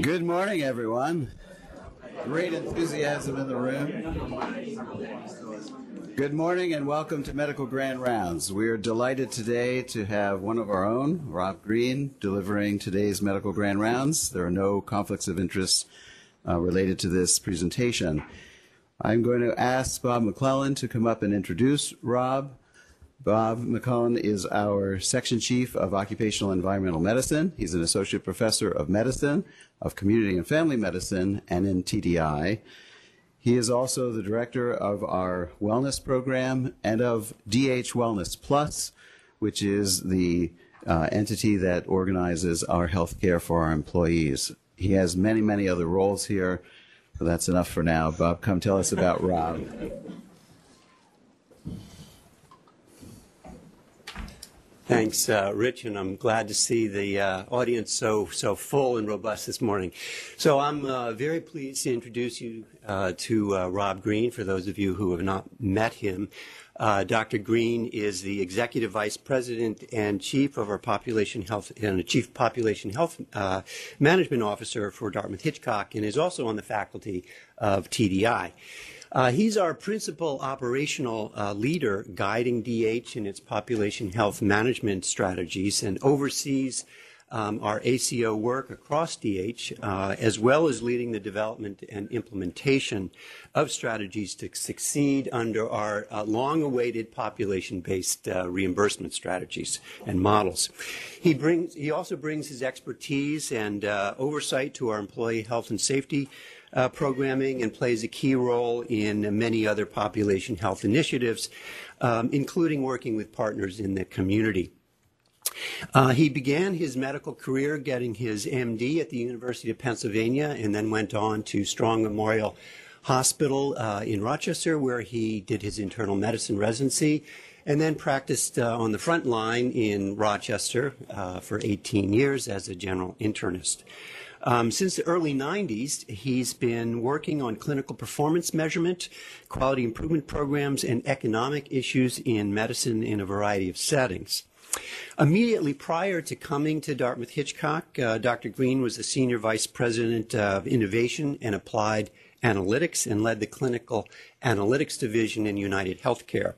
Good morning, everyone. Great enthusiasm in the room. Good morning and welcome to Medical Grand Rounds. We are delighted today to have one of our own, Rob Greene, delivering today's Medical Grand Rounds. There are no conflicts of interest uh, related to this presentation. I'm going to ask Bob McLellan to come up and introduce Rob. Bob McLellan is our section chief of occupational environmental medicine. He's an associate professor of medicine, of community and family medicine, and in TDI. He is also the director of our wellness program and of DH Wellness Plus, which is the uh, entity that organizes our health care for our employees. He has many, many other roles here. So that's enough for now. Bob, come tell us about Rob. Thanks, uh, Rich, and I'm glad to see the uh, audience so so full and robust this morning. So I'm uh, very pleased to introduce you uh, to uh, Rob Greene. For those of you who have not met him, uh, Dr. Greene is the executive vice president and chief of our population health and chief population health management officer for Dartmouth Hitchcock, and is also on the faculty of TDI. Uh, he's our principal operational uh, leader guiding DH in its population health management strategies and oversees um, our ACO work across DH, uh, as well as leading the development and implementation of strategies to succeed under our uh, long-awaited population-based uh, reimbursement strategies and models. He brings, he also brings his expertise and uh, oversight to our employee health and safety uh, programming and plays a key role in many other population health initiatives, um, including working with partners in the community. Uh, he began his medical career getting his MD at the University of Pennsylvania and then went on to Strong Memorial Hospital uh, in Rochester, where he did his internal medicine residency and then practiced uh, on the front line in Rochester uh, for 18 years as a general internist. Um, since the early 90s, he's been working on clinical performance measurement, quality improvement programs, and economic issues in medicine in a variety of settings. Immediately prior to coming to Dartmouth Hitchcock, uh, Dr. Greene was the Senior Vice President of Innovation and Applied Analytics and led the Clinical Analytics Division in United Healthcare.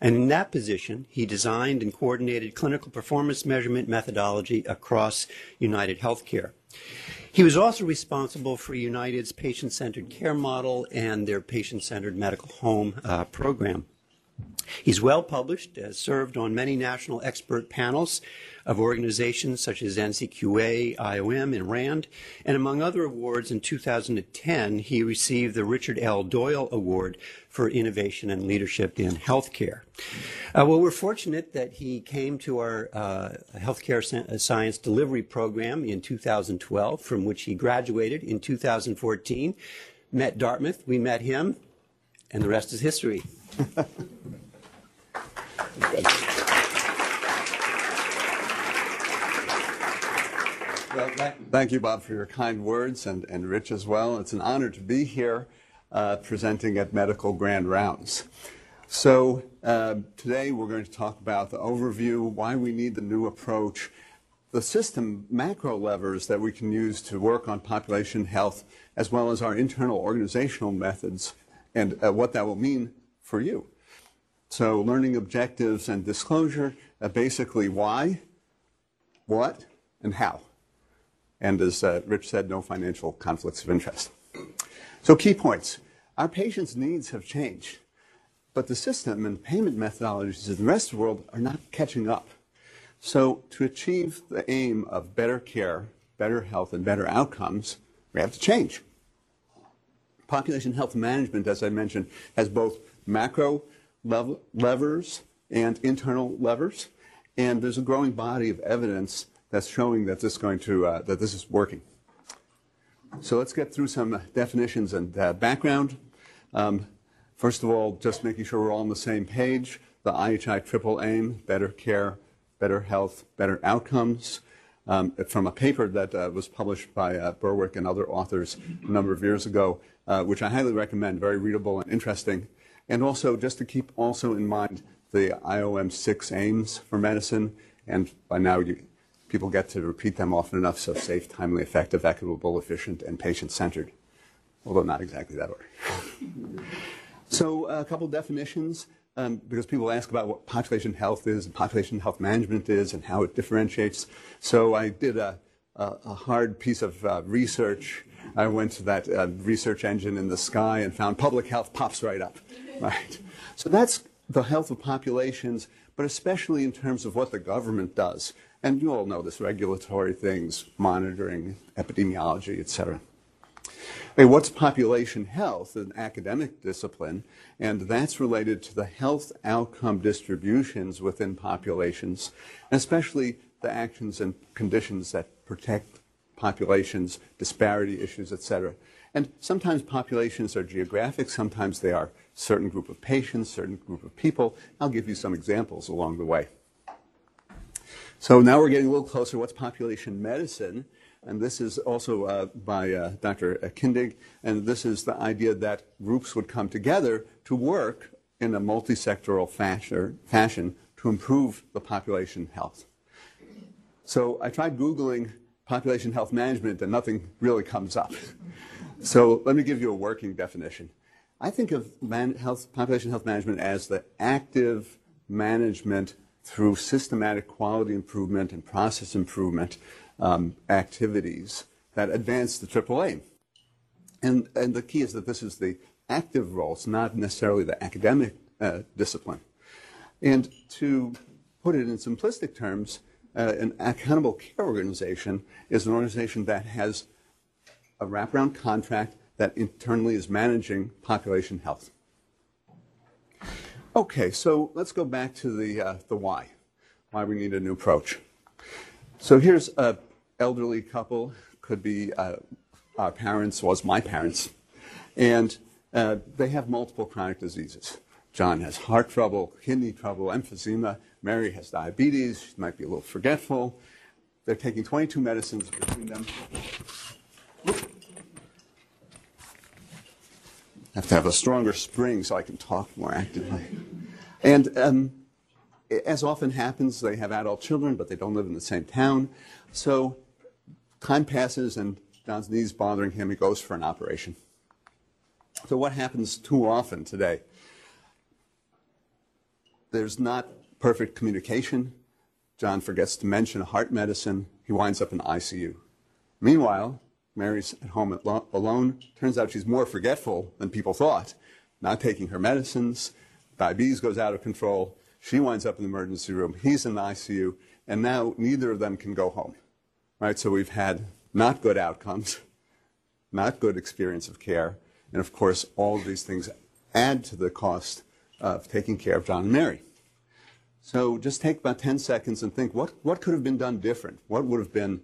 And in that position, he designed and coordinated clinical performance measurement methodology across United Healthcare. He was also responsible for United's patient centered care model and their patient centered medical home uh, program. He's well published, has served on many national expert panels of organizations such as NCQA, IOM, and RAND. And among other awards, in 2010, he received the Richard L. Doyle Award for Innovation and Leadership in Healthcare. Uh, well, we're fortunate that he came to our uh, healthcare uh, science delivery program in 2012, from which he graduated in 2014. Met Dartmouth, we met him, and the rest is history. Well, thank you, Bob, for your kind words, and, and Rich as well. It's an honor to be here uh, presenting at Medical Grand Rounds. So uh, today we're going to talk about the overview, why we need the new approach, the system macro levers that we can use to work on population health, as well as our internal organizational methods, and uh, what that will mean for you. So learning objectives and disclosure, uh, basically why, what, and how. And as uh, Rich said, no financial conflicts of interest. So key points. Our patients' needs have changed, but the system and payment methodologies of the rest of the world are not catching up. So to achieve the aim of better care, better health, and better outcomes, we have to change. Population health management, as I mentioned, has both macro levers and internal levers, and there's a growing body of evidence that's showing that this is going to uh, that this is working. So let's get through some definitions and uh, background. Um, first of all, just making sure we're all on the same page. The IHI triple aim: better care, better health, better outcomes. Um, from a paper that uh, was published by uh, Berwick and other authors a number of years ago, uh, which I highly recommend, very readable and interesting. And also, just to keep also in mind the IOM six aims for medicine, and by now you, people get to repeat them often enough, so safe, timely, effective, equitable, efficient, and patient-centered, although not exactly that order. so a couple definitions, um, because people ask about what population health is and population health management is and how it differentiates. So I did a, a, a hard piece of uh, research. I went to that uh, research engine in the sky and found public health pops right up. Right. So that's the health of populations, but especially in terms of what the government does. And you all know this regulatory things, monitoring, epidemiology, et cetera. Hey, what's population health? An academic discipline, and that's related to the health outcome distributions within populations, especially the actions and conditions that protect populations, disparity issues, et cetera. And sometimes populations are geographic, sometimes they are certain group of patients, certain group of people. I'll give you some examples along the way. So now we're getting a little closer. What's population medicine? And this is also uh, by uh, Dr. Kindig. And this is the idea that groups would come together to work in a multi-sectoral fashion to improve the population health. So I tried Googling population health management and nothing really comes up. so let me give you a working definition. I think of health, population health management as the active management through systematic quality improvement and process improvement um, activities that advance the triple aim. And, and the key is that this is the active role, it's not necessarily the academic uh, discipline. And to put it in simplistic terms, uh, an accountable care organization is an organization that has a wraparound contract that internally is managing population health. Okay, so let's go back to the, uh, the why, why we need a new approach. So here's a elderly couple, could be uh, our parents, was my parents, and uh, they have multiple chronic diseases. John has heart trouble, kidney trouble, emphysema. Mary has diabetes. She might be a little forgetful. They're taking 22 medicines between them. I have to have a stronger spring so I can talk more actively. And um, as often happens, they have adult children, but they don't live in the same town. So time passes and John's knees bothering him. He goes for an operation. So what happens too often today? There's not perfect communication. John forgets to mention heart medicine. He winds up in ICU. Meanwhile, Mary's at home alone. Turns out she's more forgetful than people thought. Not taking her medicines. Diabetes goes out of control. She winds up in the emergency room. He's in the ICU. And now neither of them can go home right? So we've had not good outcomes, not good experience of care, and of course, all of these things add to the cost of taking care of John and Mary. So just take about 10 seconds and think what, what could have been done different? What would have been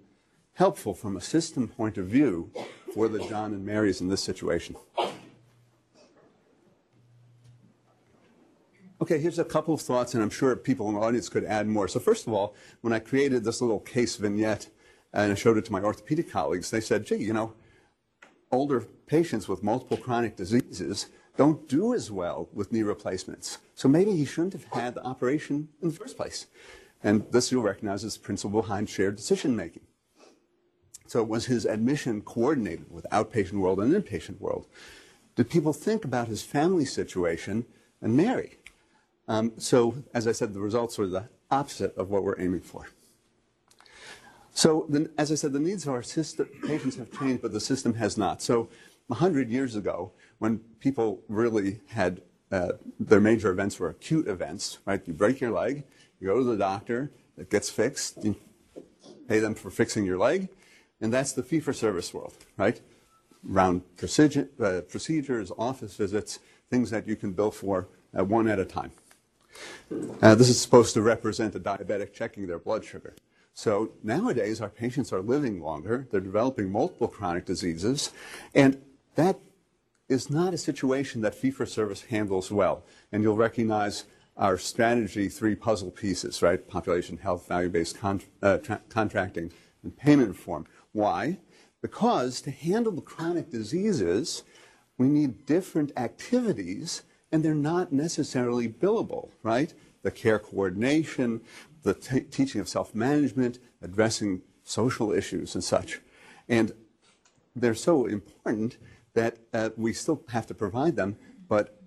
helpful from a system point of view for the John and Marys in this situation? Okay, here's a couple of thoughts, and I'm sure people in the audience could add more. So first of all, when I created this little case vignette and I showed it to my orthopedic colleagues. They said, gee, you know, older patients with multiple chronic diseases don't do as well with knee replacements. So maybe he shouldn't have had the operation in the first place. And this you'll recognize as the principle behind shared decision making. So was his admission coordinated with outpatient world and inpatient world? Did people think about his family situation and Mary? Um, so, as I said, the results were the opposite of what we're aiming for. So, the, as I said, the needs of our system, patients have changed, but the system has not. So, 100 years ago, when people really had uh, their major events were acute events, right? You break your leg, you go to the doctor, it gets fixed, you pay them for fixing your leg, and that's the fee for service world, right? Around procedure, uh, procedures, office visits, things that you can bill for uh, one at a time. Uh, this is supposed to represent a diabetic checking their blood sugar. So nowadays, our patients are living longer. They're developing multiple chronic diseases. And that is not a situation that fee for service handles well. And you'll recognize our strategy three puzzle pieces, right? Population health, value based con- uh, tra- contracting, and payment reform. Why? Because to handle the chronic diseases, we need different activities, and they're not necessarily billable, right? the care coordination, the teaching of self management, addressing social issues and such. And they're so important that uh, we still have to provide them, but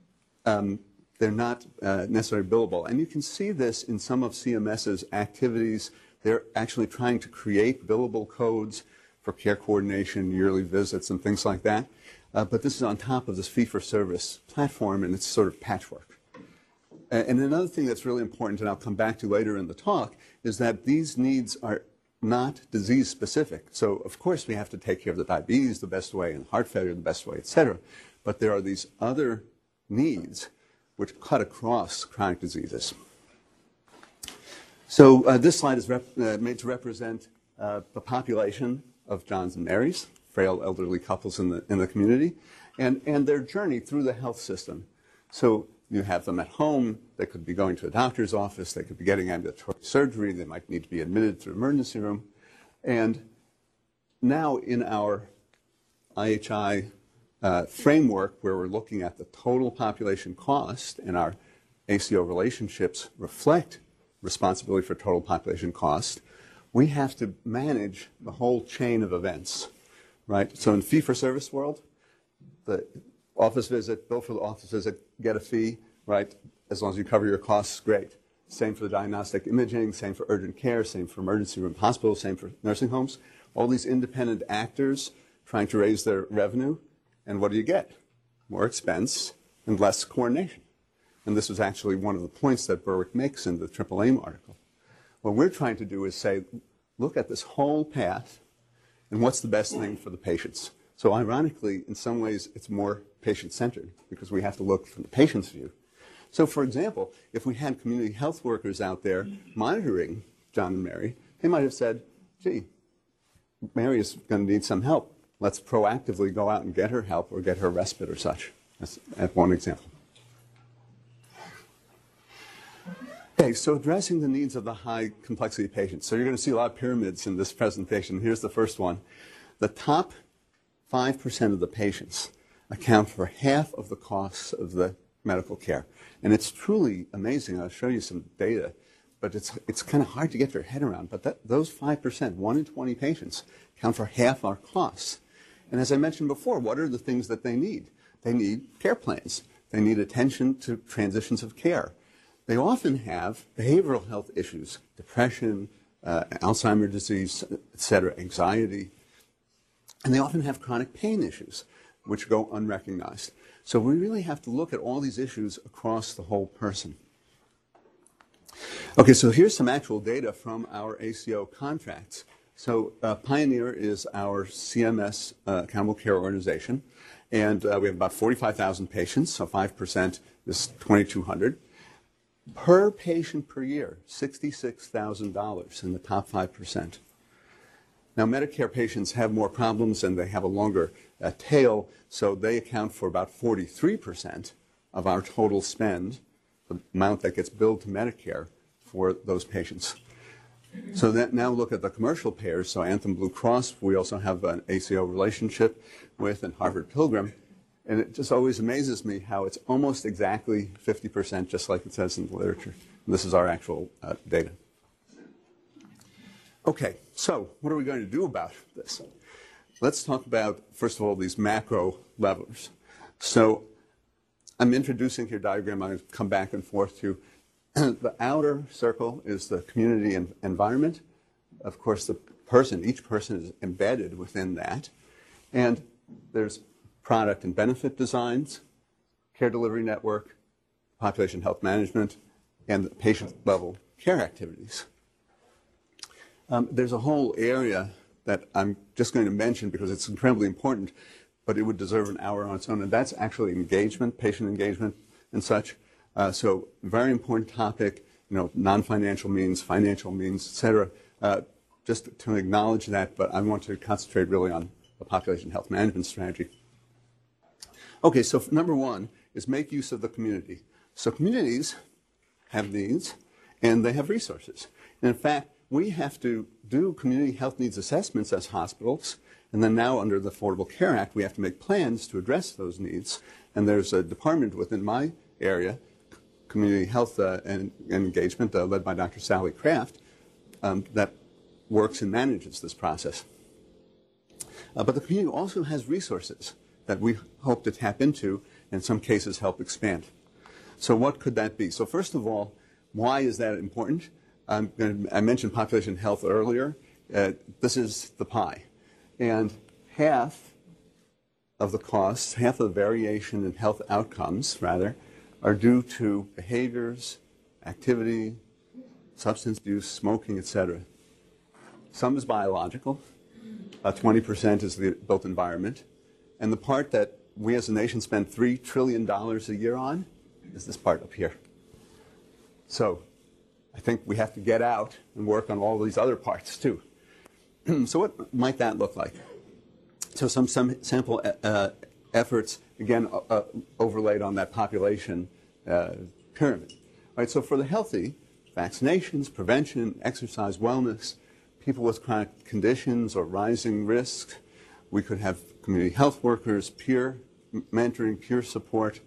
um, they're not uh, necessarily billable. And you can see this in some of CMS's activities. They're actually trying to create billable codes for care coordination, yearly visits, and things like that. Uh, but this is on top of this fee for service platform, and it's sort of patchwork. And another thing that's really important, and I'll come back to later in the talk, is that these needs are not disease specific. So, of course, we have to take care of the diabetes the best way and heart failure the best way, et cetera. But there are these other needs which cut across chronic diseases. So, uh, this slide is uh, made to represent uh, the population of John's and Mary's, frail elderly couples in the, in the community, and, and their journey through the health system. So, you have them at home. They could be going to a doctor's office. They could be getting ambulatory surgery. They might need to be admitted to the emergency room. And now in our IHI uh, framework, where we're looking at the total population cost and our ACO relationships reflect responsibility for total population cost, we have to manage the whole chain of events, right? So in fee-for-service world, the office visit, bill for the office visit, get a fee, right? As long as you cover your costs, great. Same for the diagnostic imaging, same for urgent care, same for emergency room hospitals, same for nursing homes. All these independent actors trying to raise their revenue, and what do you get? More expense and less coordination. And this was actually one of the points that Berwick makes in the Triple Aim article. What we're trying to do is say, look at this whole path, and what's the best thing for the patients? So ironically, in some ways, it's more patient-centered because we have to look from the patient's view. So for example, if we had community health workers out there monitoring John and Mary, they might have said, gee, Mary is going to need some help. Let's proactively go out and get her help or get her respite or such. That's, one example. Okay, so addressing the needs of the high complexity patients. So you're going to see a lot of pyramids in this presentation. Here's the first one. The top 5% of the patients account for half of the costs of the medical care. And it's truly amazing. I'll show you some data, but it's, it's kind of hard to get your head around. But that, those 5%, 1 in 20 patients, account for half our costs. And as I mentioned before, what are the things that they need? They need care plans. They need attention to transitions of care. They often have behavioral health issues, depression, uh, Alzheimer's disease, et cetera, anxiety, and they often have chronic pain issues, which go unrecognized. So we really have to look at all these issues across the whole person. Okay, so here's some actual data from our ACO contracts. So uh, Pioneer is our CMS uh, accountable care organization, and uh, we have about 45,000 patients, so 5% is 2,200. Per patient per year, $66,000 in the top 5%. Now, Medicare patients have more problems and they have a longer uh, tail, so they account for about 43% of our total spend, the amount that gets billed to Medicare for those patients. So now look at the commercial payers. So Anthem Blue Cross, we also have an ACO relationship with, and Harvard Pilgrim. And it just always amazes me how it's almost exactly 50%, just like it says in the literature. And this is our actual uh, data. Okay, so what are we going to do about this? Let's talk about, first of all, these macro levels. So I'm introducing here diagram. To come back and forth to the outer circle is the community and environment. Of course, the person, each person is embedded within that. And there's product and benefit designs, care delivery network, population health management, and patient level care activities. Um, there's a whole area that I'm just going to mention because it's incredibly important, but it would deserve an hour on its own, and that's actually engagement, patient engagement, and such. Uh, so, very important topic. You know, non-financial means, financial means, et cetera. Uh, just to acknowledge that, but I want to concentrate really on the population health management strategy. Okay, so number one is make use of the community. So communities have needs and they have resources. And in fact, we have to do community health needs assessments as hospitals, and then now under the Affordable Care Act, we have to make plans to address those needs. And there's a department within my area community health uh, and, engagement uh, led by Dr. Sally Kraft um, that works and manages this process. Uh, but the community also has resources that we hope to tap into, and in some cases help expand. So what could that be? So first of all, why is that important? I'm gonna, I mentioned population health earlier. Uh, this is the pie. And half of the costs, half of the variation in health outcomes, rather, are due to behaviors, activity, substance use, smoking, etc. Some is biological. About 20% is the built environment. And the part that we as a nation spend $3 trillion a year on is this part up here. So I think we have to get out and work on all these other parts too. so what might that look like? So some, some sample uh, efforts, again, uh, uh, overlaid on that population uh, pyramid. Right, so for the healthy, vaccinations, prevention, exercise, wellness, people with chronic conditions or rising risks, we could have community health workers, peer mentoring, peer support.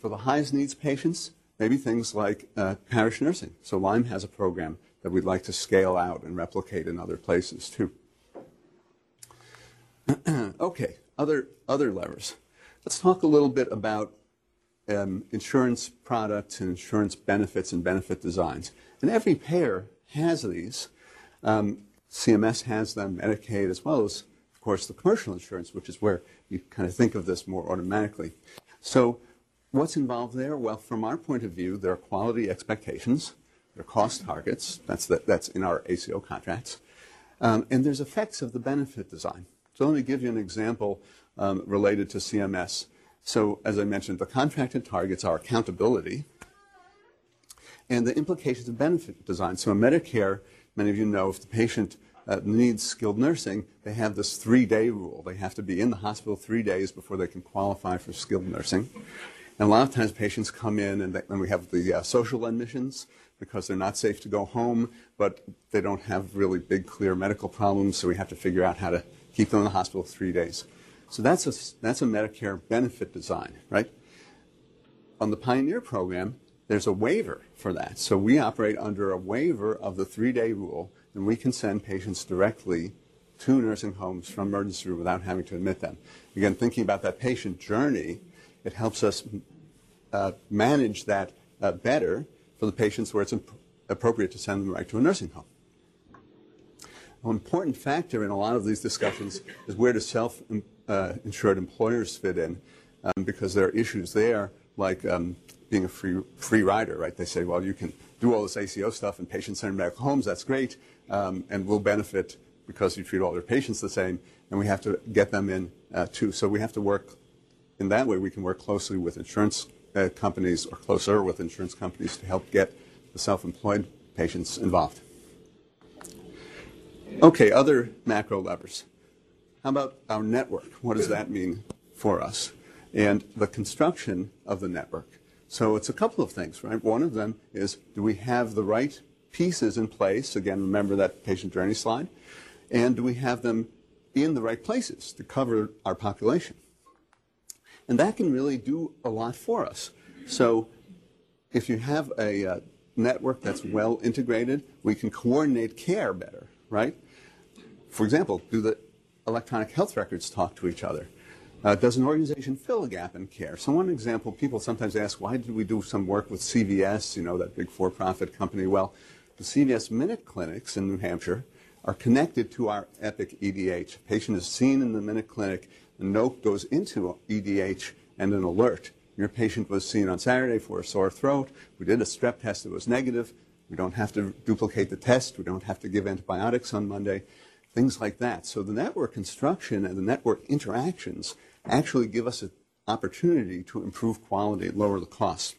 For the highest needs patients, maybe things like uh, parish nursing. So Lyme has a program that we'd like to scale out and replicate in other places too. okay, other, other levers. Let's talk a little bit about um, insurance products and insurance benefits and benefit designs. And every payer has these. Um, CMS has them, Medicaid, as well as, course, the commercial insurance, which is where you kind of think of this more automatically. So, what's involved there? Well, from our point of view, there are quality expectations, there are cost targets, that's, the, that's in our ACO contracts, um, and there's effects of the benefit design. So let me give you an example um, related to CMS. So as I mentioned, the contracted targets are accountability and the implications of benefit design. So in Medicare, many of you know if the patient uh, needs skilled nursing, they have this three-day rule. They have to be in the hospital three days before they can qualify for skilled nursing. And a lot of times patients come in and, they, and we have the uh, social admissions because they're not safe to go home, but they don't have really big, clear medical problems, so we have to figure out how to keep them in the hospital three days. So that's a, that's a Medicare benefit design, right? On the Pioneer program, there's a waiver for that. So we operate under a waiver of the three day rule, and we can send patients directly to nursing homes from emergency room without having to admit them. Again, thinking about that patient journey, it helps us uh, manage that uh, better for the patients where it's imp- appropriate to send them right to a nursing home. An important factor in a lot of these discussions is where do self-insured employers fit in, um, because there are issues there like um, being a free free rider, right? They say, well, you can do all this ACO stuff in patient-centered medical homes. That's great, um, and we'll benefit because you treat all their patients the same, and we have to get them in uh, too. So we have to work in that way. We can work closely with insurance uh, companies or closer with insurance companies to help get the self-employed patients involved. Okay, other macro levers. How about our network? What does that mean for us? And the construction of the network. So it's a couple of things, right? One of them is do we have the right pieces in place? Again, remember that patient journey slide. And do we have them in the right places to cover our population? And that can really do a lot for us. So if you have a uh, network that's well integrated, we can coordinate care better, right? For example, do the electronic health records talk to each other? Uh, does an organization fill a gap in care? So one example, people sometimes ask, why did we do some work with CVS, you know, that big for-profit company? Well, the CVS Minute Clinics in New Hampshire are connected to our Epic EDH. A patient is seen in the Minute Clinic, a note goes into EDH and an alert. Your patient was seen on Saturday for a sore throat. We did a strep test that was negative. We don't have to duplicate the test. We don't have to give antibiotics on Monday things like that. So the network construction and the network interactions actually give us an opportunity to improve quality lower the cost.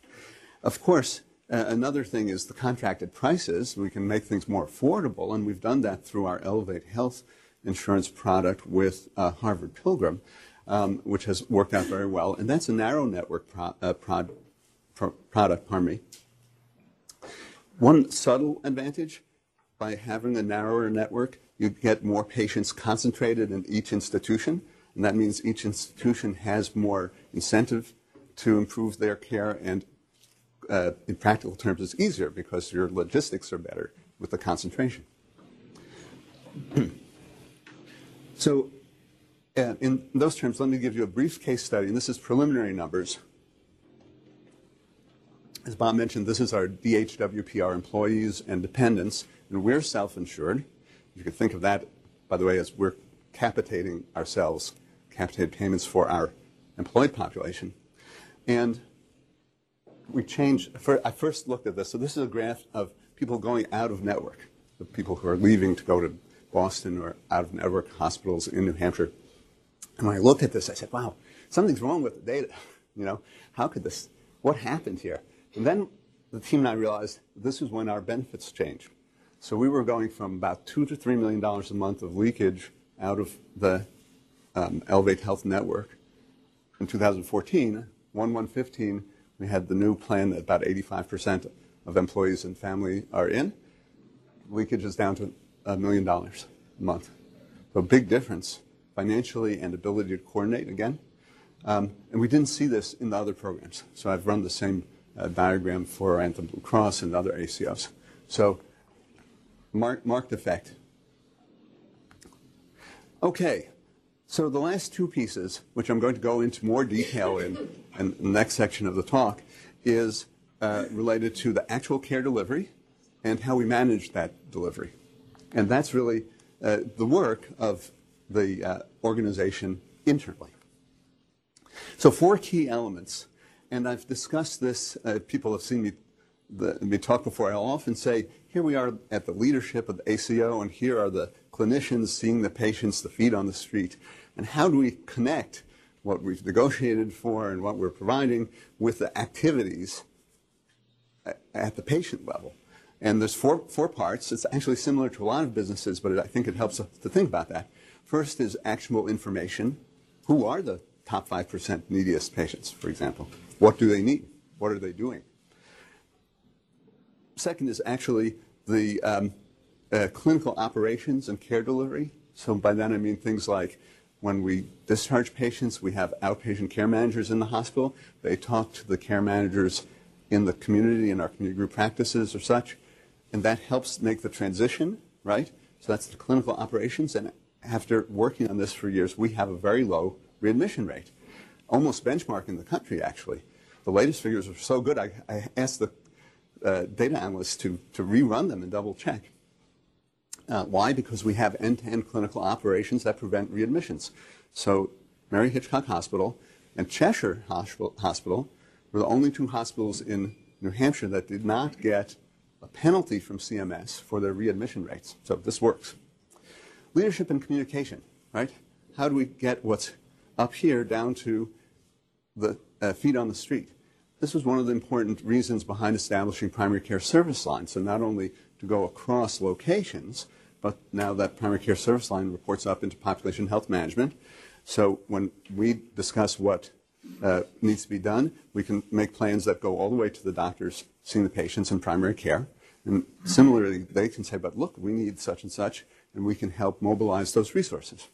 Of course, uh, another thing is the contracted prices. We can make things more affordable, and we've done that through our Elevate Health insurance product with uh, Harvard Pilgrim, um, which has worked out very well. And that's a narrow network pro- uh, prod- pro- product, pardon me. One subtle advantage by having a narrower network you get more patients concentrated in each institution, and that means each institution has more incentive to improve their care and uh, in practical terms, it's easier because your logistics are better with the concentration. so, uh, in those terms, let me give you a brief case study, and this is preliminary numbers. As Bob mentioned, this is our DHWPR employees and dependents, and we're self insured. You can think of that, by the way, as we're capitating ourselves, capitated payments for our employed population. And we changed, I first looked at this. So, this is a graph of people going out of network, the people who are leaving to go to Boston or out of network hospitals in New Hampshire. And when I looked at this, I said, wow, something's wrong with the data. You know, how could this, what happened here? And then the team and I realized this is when our benefits changed. So we were going from about two to three million dollars a month of leakage out of the um, Elevate Health Network. In 2014, 1115, we had the new plan that about 85% of employees and family are in. Leakage is down to a million dollars a month. So a big difference financially and ability to coordinate again. Um, and we didn't see this in the other programs. So I've run the same uh, diagram for Anthem Blue Cross and other ACOs. So mark, marked effect. Okay, so the last two pieces, which I'm going to go into more detail in, in the next section of the talk, is uh, related to the actual care delivery and how we manage that delivery. And that's really uh, the work of the uh, organization internally. So four key elements and I've discussed this, uh, people have seen me, the, me talk before. I'll often say, here we are at the leadership of the ACO, and here are the clinicians seeing the patients, the feet on the street. And how do we connect what we've negotiated for and what we're providing with the activities at the patient level? And there's four, four parts. It's actually similar to a lot of businesses, but I think it helps us to think about that. First is actionable information. Who are the top 5% neediest patients, for example? What do they need? What are they doing? Second is actually the um, uh, clinical operations and care delivery. So by that I mean things like when we discharge patients, we have outpatient care managers in the hospital. They talk to the care managers in the community, in our community group practices or such, and that helps make the transition, right? So that's the clinical operations, and after working on this for years, we have a very low readmission rate almost benchmarking the country, actually. The latest figures are so good, I, I asked the uh, data analysts to, to rerun them and double check. Uh, why? Because we have end-to-end clinical operations that prevent readmissions. So Mary Hitchcock Hospital and Cheshire Hospital were the only two hospitals in New Hampshire that did not get a penalty from CMS for their readmission rates. So this works. Leadership and communication, right? How do we get what's up here down to the uh, feet on the street. This was one of the important reasons behind establishing primary care service lines. So not only to go across locations, but now that primary care service line reports up into population health management. So when we discuss what uh, needs to be done, we can make plans that go all the way to the doctors seeing the patients in primary care. And similarly, they can say, but look, we need such and such, and we can help mobilize those resources.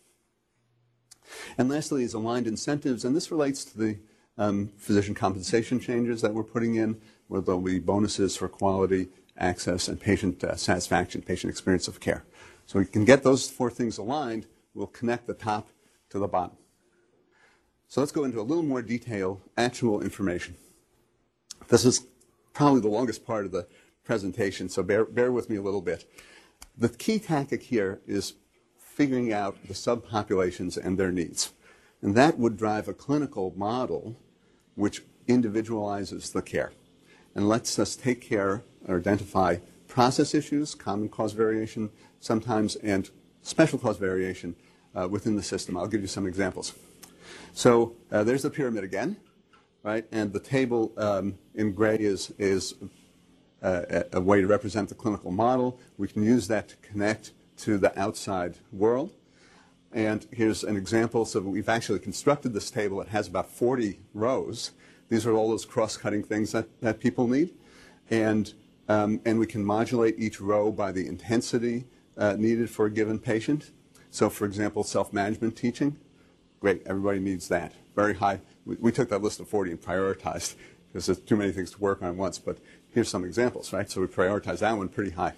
And lastly is aligned incentives, and this relates to the um, physician compensation changes that we're putting in, where there'll be bonuses for quality, access, and patient uh, satisfaction, patient experience of care. So we can get those four things aligned, we'll connect the top to the bottom. So let's go into a little more detail, actual information. This is probably the longest part of the presentation, so bear, bear with me a little bit. The key tactic here is figuring out the subpopulations and their needs. And that would drive a clinical model which individualizes the care and lets us take care or identify process issues, common cause variation sometimes, and special cause variation uh, within the system. I'll give you some examples. So uh, there's the pyramid again, right? And the table um, in gray is, is uh, a way to represent the clinical model. We can use that to connect to the outside world. And here's an example. So we've actually constructed this table. It has about 40 rows. These are all those cross-cutting things that, that people need. And, um, and we can modulate each row by the intensity uh, needed for a given patient. So for example, self-management teaching. Great, everybody needs that. Very high. We, we, took that list of 40 and prioritized because there's too many things to work on at once. But here's some examples, right? So we prioritize that one pretty high.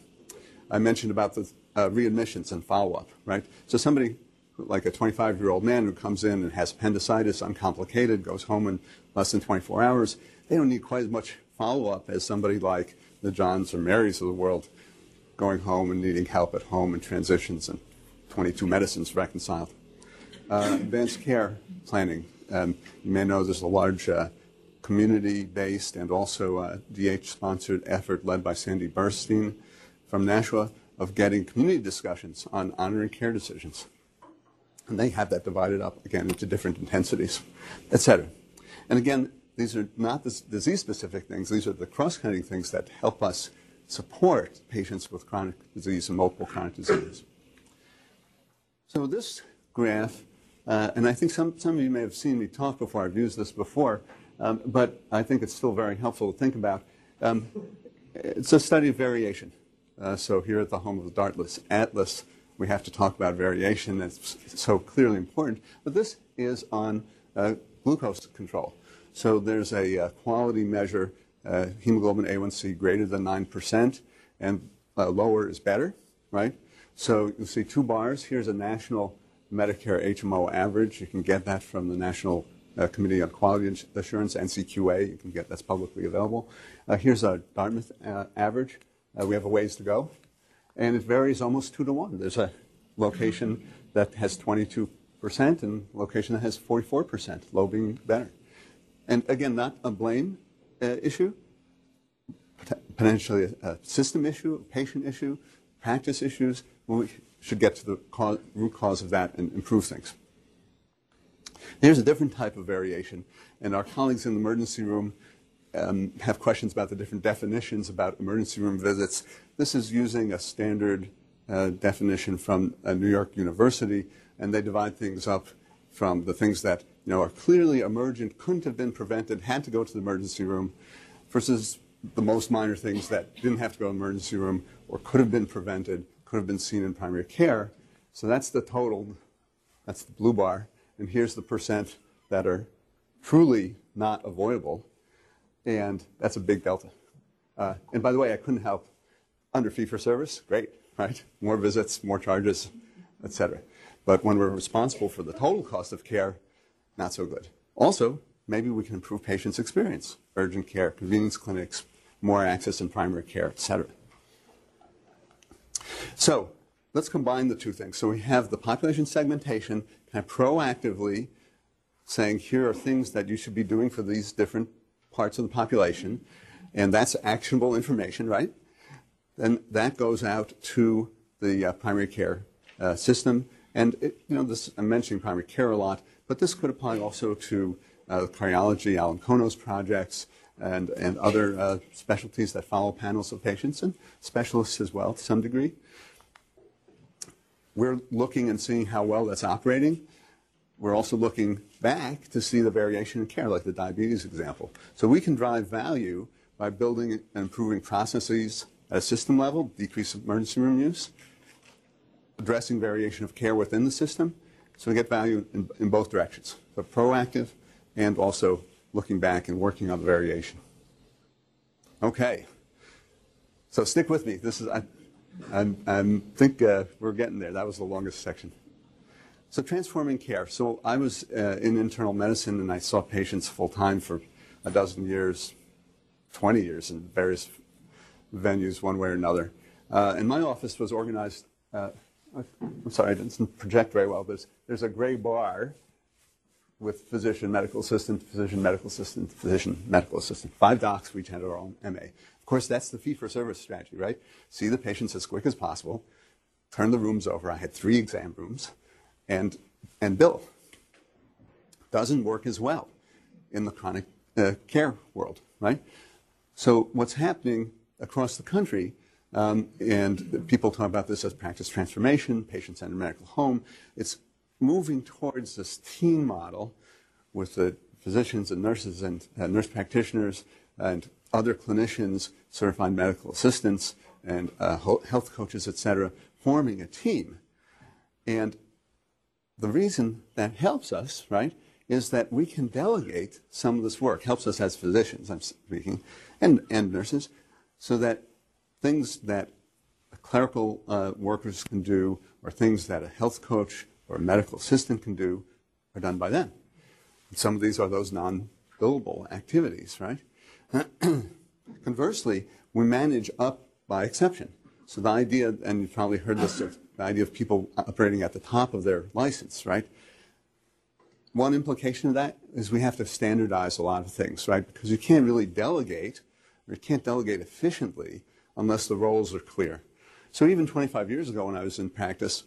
I mentioned about the uh, readmissions and follow-up, right? So somebody like a 25-year-old man who comes in and has appendicitis, uncomplicated, goes home in less than 24 hours, they don't need quite as much follow-up as somebody like the Johns or Marys of the world going home and needing help at home and transitions and 22 medicines reconciled. Uh, advanced care planning. Um, you may know there's a large uh, community-based and also uh, DH-sponsored effort led by Sandy Burstein from Nashua of getting community discussions on honoring care decisions. And they have that divided up again into different intensities, et cetera. And again, these are not the disease-specific things. These are the cross-cutting things that help us support patients with chronic disease and multiple chronic diseases. So this graph, uh, and I think some, some of you may have seen me talk before. I've used this before, um, but I think it's still very helpful to think about. Um, it's a study of variation. Uh, so here at the home of the Dartmouth Atlas, we have to talk about variation. That's so clearly important. But this is on uh, glucose control. So there's a uh, quality measure, uh, hemoglobin A1C greater than 9%, and uh, lower is better, right? So you see two bars. Here's a national Medicare HMO average. You can get that from the National uh, Committee on Quality Assurance, NCQA. You can get that's publicly available. Uh, here's a Dartmouth uh, average. We have a ways to go, and it varies almost two to one. There's a location that has 22 percent and location that has 44 percent. Low being better, and again, not a blame uh, issue. Potentially a, a system issue, a patient issue, practice issues. We should get to the cause, root cause of that and improve things. Here's a different type of variation, and our colleagues in the emergency room um, have questions about the different definitions about emergency room visits. This is using a standard uh, definition from New York University, and they divide things up from the things that you know are clearly emergent, couldn't have been prevented, had to go to the emergency room, versus the most minor things that didn't have to go to the emergency room or could have been prevented, could have been seen in primary care. So that's the total. That's the blue bar. And here's the percent that are truly not avoidable. And that's a big delta. Uh, and by the way, I couldn't help under fee for service, great, right? More visits, more charges, et cetera. But when we're responsible for the total cost of care, not so good. Also, maybe we can improve patients' experience, urgent care, convenience clinics, more access in primary care, et cetera. So let's combine the two things. So we have the population segmentation, kind of proactively saying here are things that you should be doing for these different parts of the population, and that's actionable information, right? Then that goes out to the uh, primary care uh, system, and it, you know this I'm mentioning primary care a lot, but this could apply also to uh, cardiology, Alan Kono's projects, and, and other uh, specialties that follow panels of patients, and specialists as well to some degree. We're looking and seeing how well that's operating. We're also looking back to see the variation in care, like the diabetes example. So we can drive value by building and improving processes at a system level, decrease emergency room use, addressing variation of care within the system. So we get value in, in both directions, but proactive and also looking back and working on the variation. Okay. So stick with me. This is, I, I'm, I think uh, we're getting there. That was the longest section. So transforming care. So I was uh, in internal medicine and I saw patients full time for a dozen years, 20 years in various venues, one way or another. Uh, and my office was organized. Uh, I'm sorry, I didn't project very well. There's, there's a gray bar with physician, medical assistant, physician, medical assistant, physician, medical assistant. Five docs, we each our own MA. Of course, that's the fee for service strategy, right? See the patients as quick as possible, turn the rooms over. I had three exam rooms, and, and bill. Doesn't work as well in the chronic uh, care world, right? So, what's happening across the country, um, and people talk about this as practice transformation, patient centered medical home, it's moving towards this team model with the physicians and nurses and uh, nurse practitioners and other clinicians, certified medical assistants, and uh, health coaches, et cetera, forming a team. And the reason that helps us, right, is that we can delegate some of this work, helps us as physicians, I'm speaking, and, and nurses, so that things that clerical uh, workers can do or things that a health coach or a medical assistant can do are done by them. And some of these are those non-billable activities, right? Conversely, we manage up by exception. So the idea, and you've probably heard this, the idea of people operating at the top of their license, right? One implication of that is we have to standardize a lot of things, right? Because you can't really delegate, or you can't delegate efficiently unless the roles are clear. So even 25 years ago when I was in practice,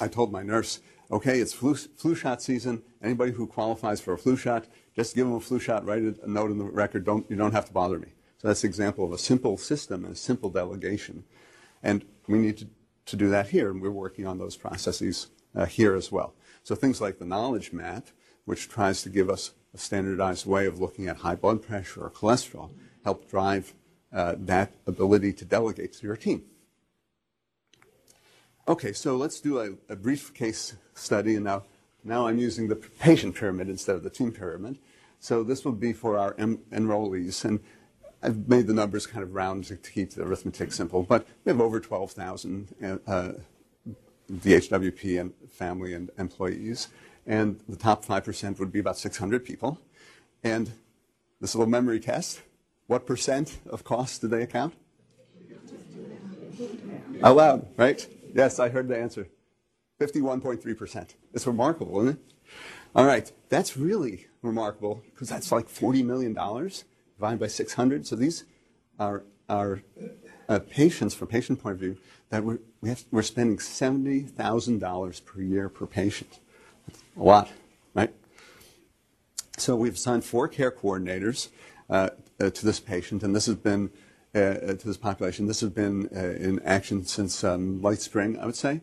I told my nurse, okay, it's flu, flu shot season. Anybody who qualifies for a flu shot, just give them a flu shot, write a note in the record. Don't, you don't have to bother me. So that's an example of a simple system and a simple delegation. And we need to, to do that here, and we're working on those processes uh, here as well. So things like the knowledge map, which tries to give us a standardized way of looking at high blood pressure or cholesterol, help drive uh, that ability to delegate to your team. Okay, so let's do a, a, brief case study, and now, now I'm using the patient pyramid instead of the team pyramid. So this will be for our em- enrollees, and I've made the numbers kind of round to, to keep the arithmetic simple, but we have over 12,000 uh, DHWP and family and employees, and the top 5% would be about 600 people. And this little memory test, what percent of costs do they account? Out loud, right? Yes, I heard the answer. 51.3%. It's remarkable, isn't it? All right, that's really remarkable because that's like $40 million divided by 600. So these are our uh, patients, from patient point of view, that we're, we have, we're spending $70,000 per year per patient. That's a lot, right? So we've assigned four care coordinators uh, uh, to this patient, and this has been to this population. This has been uh, in action since um, late spring, I would say.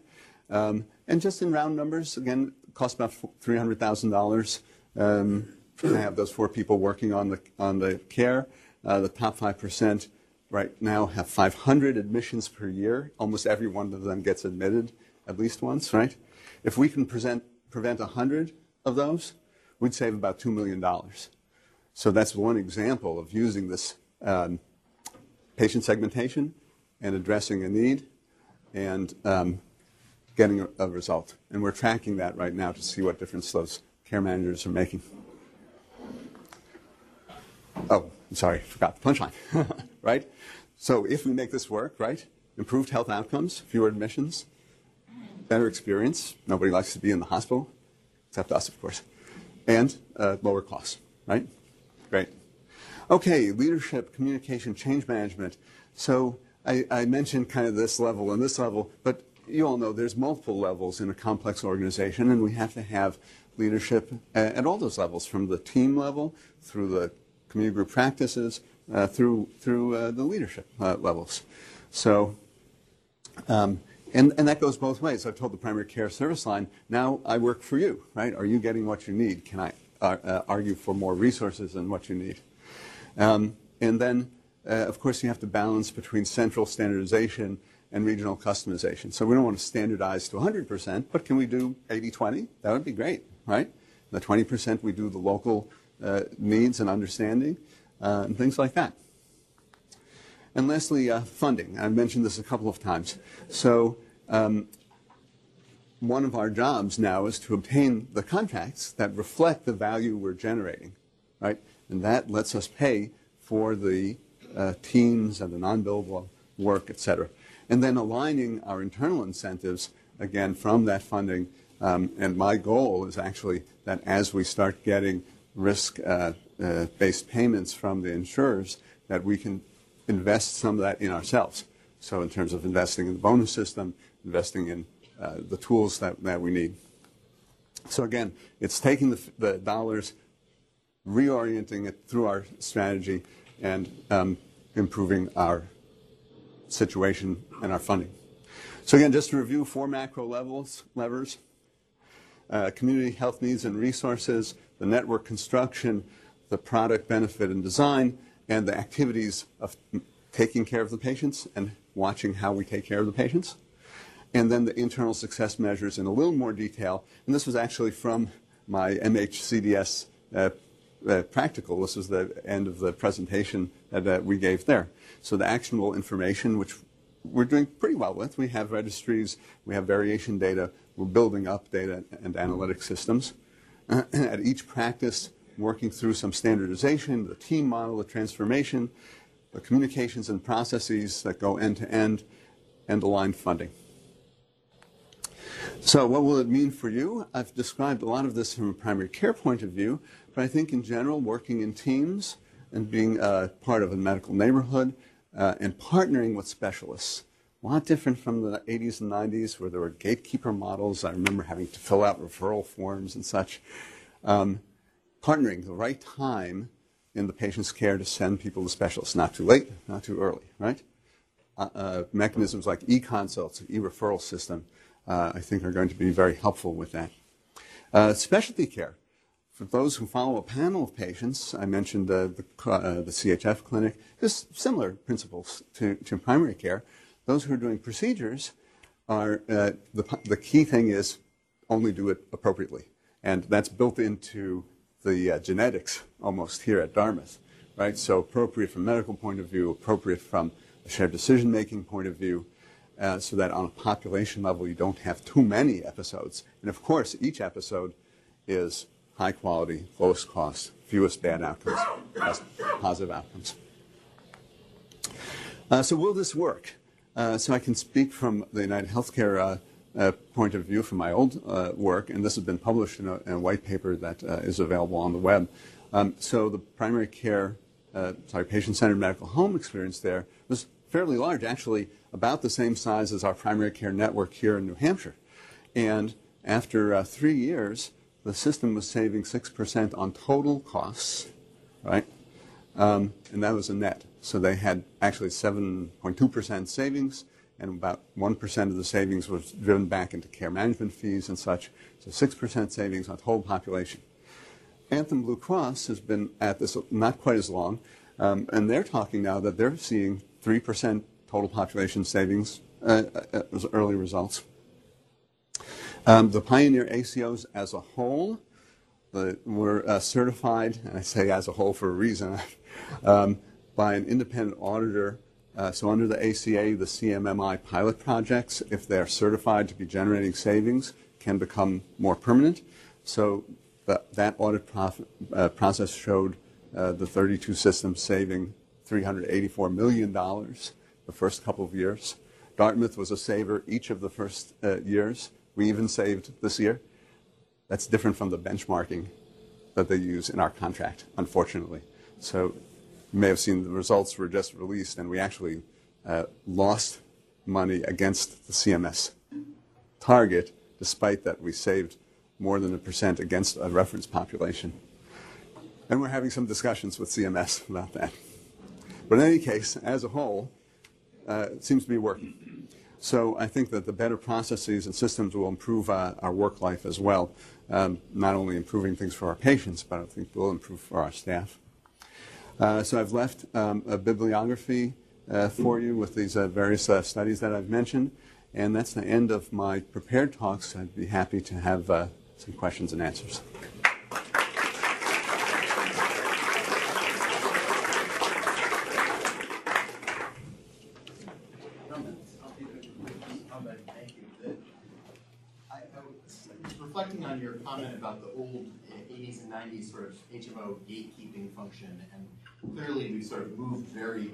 Um, and just in round numbers, again, cost about $300,000 um, to have those four people working on the, on the care. Uh, the top 5% right now have 500 admissions per year. Almost every one of them gets admitted at least once, right? If we can present, prevent 100 of those, we'd save about $2 million. So that's one example of using this um, patient segmentation and addressing a need and um, getting a, a, result. And we're tracking that right now to see what difference those care managers are making. Oh, I'm sorry, forgot the punchline, right? So if we make this work, right, improved health outcomes, fewer admissions, better experience, nobody likes to be in the hospital, except us, of course, and uh, lower costs, right? Okay, leadership, communication, change management. So I, I, mentioned kind of this level and this level, but you all know there's multiple levels in a complex organization, and we have to have leadership at, all those levels, from the team level through the community group practices uh, through through uh, the leadership uh, levels. So. Um, and, and that goes both ways. I've told the primary care service line, now I work for you, right? Are you getting what you need? Can I uh, argue for more resources than what you need? Um, and then, uh, of course, you have to balance between central standardization and regional customization. So we don't want to standardize to 100%, but can we do 80-20? That would be great, right? The 20% we do the local uh, needs and understanding uh, and things like that. And lastly, uh, funding. I've mentioned this a couple of times. So um, one of our jobs now is to obtain the contracts that reflect the value we're generating, right? And that lets us pay for the uh, teams and the non-billable work, et cetera. And then aligning our internal incentives, again, from that funding. Um, and my goal is actually that as we start getting risk-based uh, uh, payments from the insurers, that we can invest some of that in ourselves. So in terms of investing in the bonus system, investing in uh, the tools that, that we need. So again, it's taking the, the dollars reorienting it through our strategy and um, improving our situation and our funding. So again, just to review four macro levels, levers, uh, community health needs and resources, the network construction, the product benefit and design, and the activities of taking care of the patients and watching how we take care of the patients. And then the internal success measures in a little more detail. And this was actually from my MHCDS uh, uh, practical. This is the end of the presentation that we gave there. So the actionable information, which we're doing pretty well with. We have registries, we have variation data, we're building up data and analytic systems. Uh, at each practice, working through some standardization, the team model, the transformation, the communications and processes that go end to end, and aligned funding. So, what will it mean for you? I've described a lot of this from a primary care point of view, but I think in general, working in teams and being uh, part of a medical neighborhood uh, and partnering with specialists. A lot different from the 80s and 90s where there were gatekeeper models. I remember having to fill out referral forms and such. Um, partnering the right time in the patient's care to send people to specialists, not too late, not too early, right? Uh, uh, mechanisms like e-consults, e-referral system, uh, I think are going to be very helpful with that. Uh, specialty care. For those who follow a panel of patients, I mentioned the, uh, the CHF clinic, there's similar principles to, to primary care. Those who are doing procedures are, uh, the, the key thing is only do it appropriately. And that's built into the uh, genetics almost here at Dartmouth, right? So appropriate from medical point of view, appropriate from a shared decision-making point of view, uh, so that on a population level you don't have too many episodes. And of course, each episode is high quality, lowest cost, fewest bad outcomes, positive outcomes. Uh, so will this work? Uh, so I can speak from the United Healthcare uh, uh point of view from my old uh, work, and this has been published in a, in a white paper that uh, is available on the web. Um, so the primary care, sorry, patient-centered medical home experience there was fairly large, actually about the same size as our primary care network here in New Hampshire. And after three years, the system was saving 6% on total costs, right? Um, and that was a net. So they had actually 7.2% savings, and about 1% of the savings was driven back into care management fees and such. So 6% savings on the whole population. Anthem Blue Cross has been at this not quite as long, um, and they're talking now that they're seeing 3% total population savings uh, uh, as early results. Um, the Pioneer ACOs as a whole were uh, certified, and I say as a whole for a reason, um, by an independent auditor. Uh, so under the ACA, the CMMI pilot projects, if they're certified to be generating savings, can become more permanent. So that audit prof, uh, process showed uh, the 32 systems saving $384 million the first couple of years. Dartmouth was a saver each of the first uh, years we even saved this year. That's different from the benchmarking that they use in our contract, unfortunately. So you may have seen the results were just released, and we actually uh, lost money against the CMS target, despite that we saved more than a percent against a reference population. And we're having some discussions with CMS about that. But in any case, as a whole, uh, it seems to be working. So I think that the better processes and systems will improve uh, our work life as well, um, not only improving things for our patients, but I think will improve for our staff. Uh, so I've left um, a bibliography uh, for you with these uh, various uh, studies that I've mentioned, and that's the end of my prepared talks. I'd be happy to have uh, some questions and answers. on your comment about the old uh, 80s and 90s sort of HMO gatekeeping function, and clearly we've sort of moved very,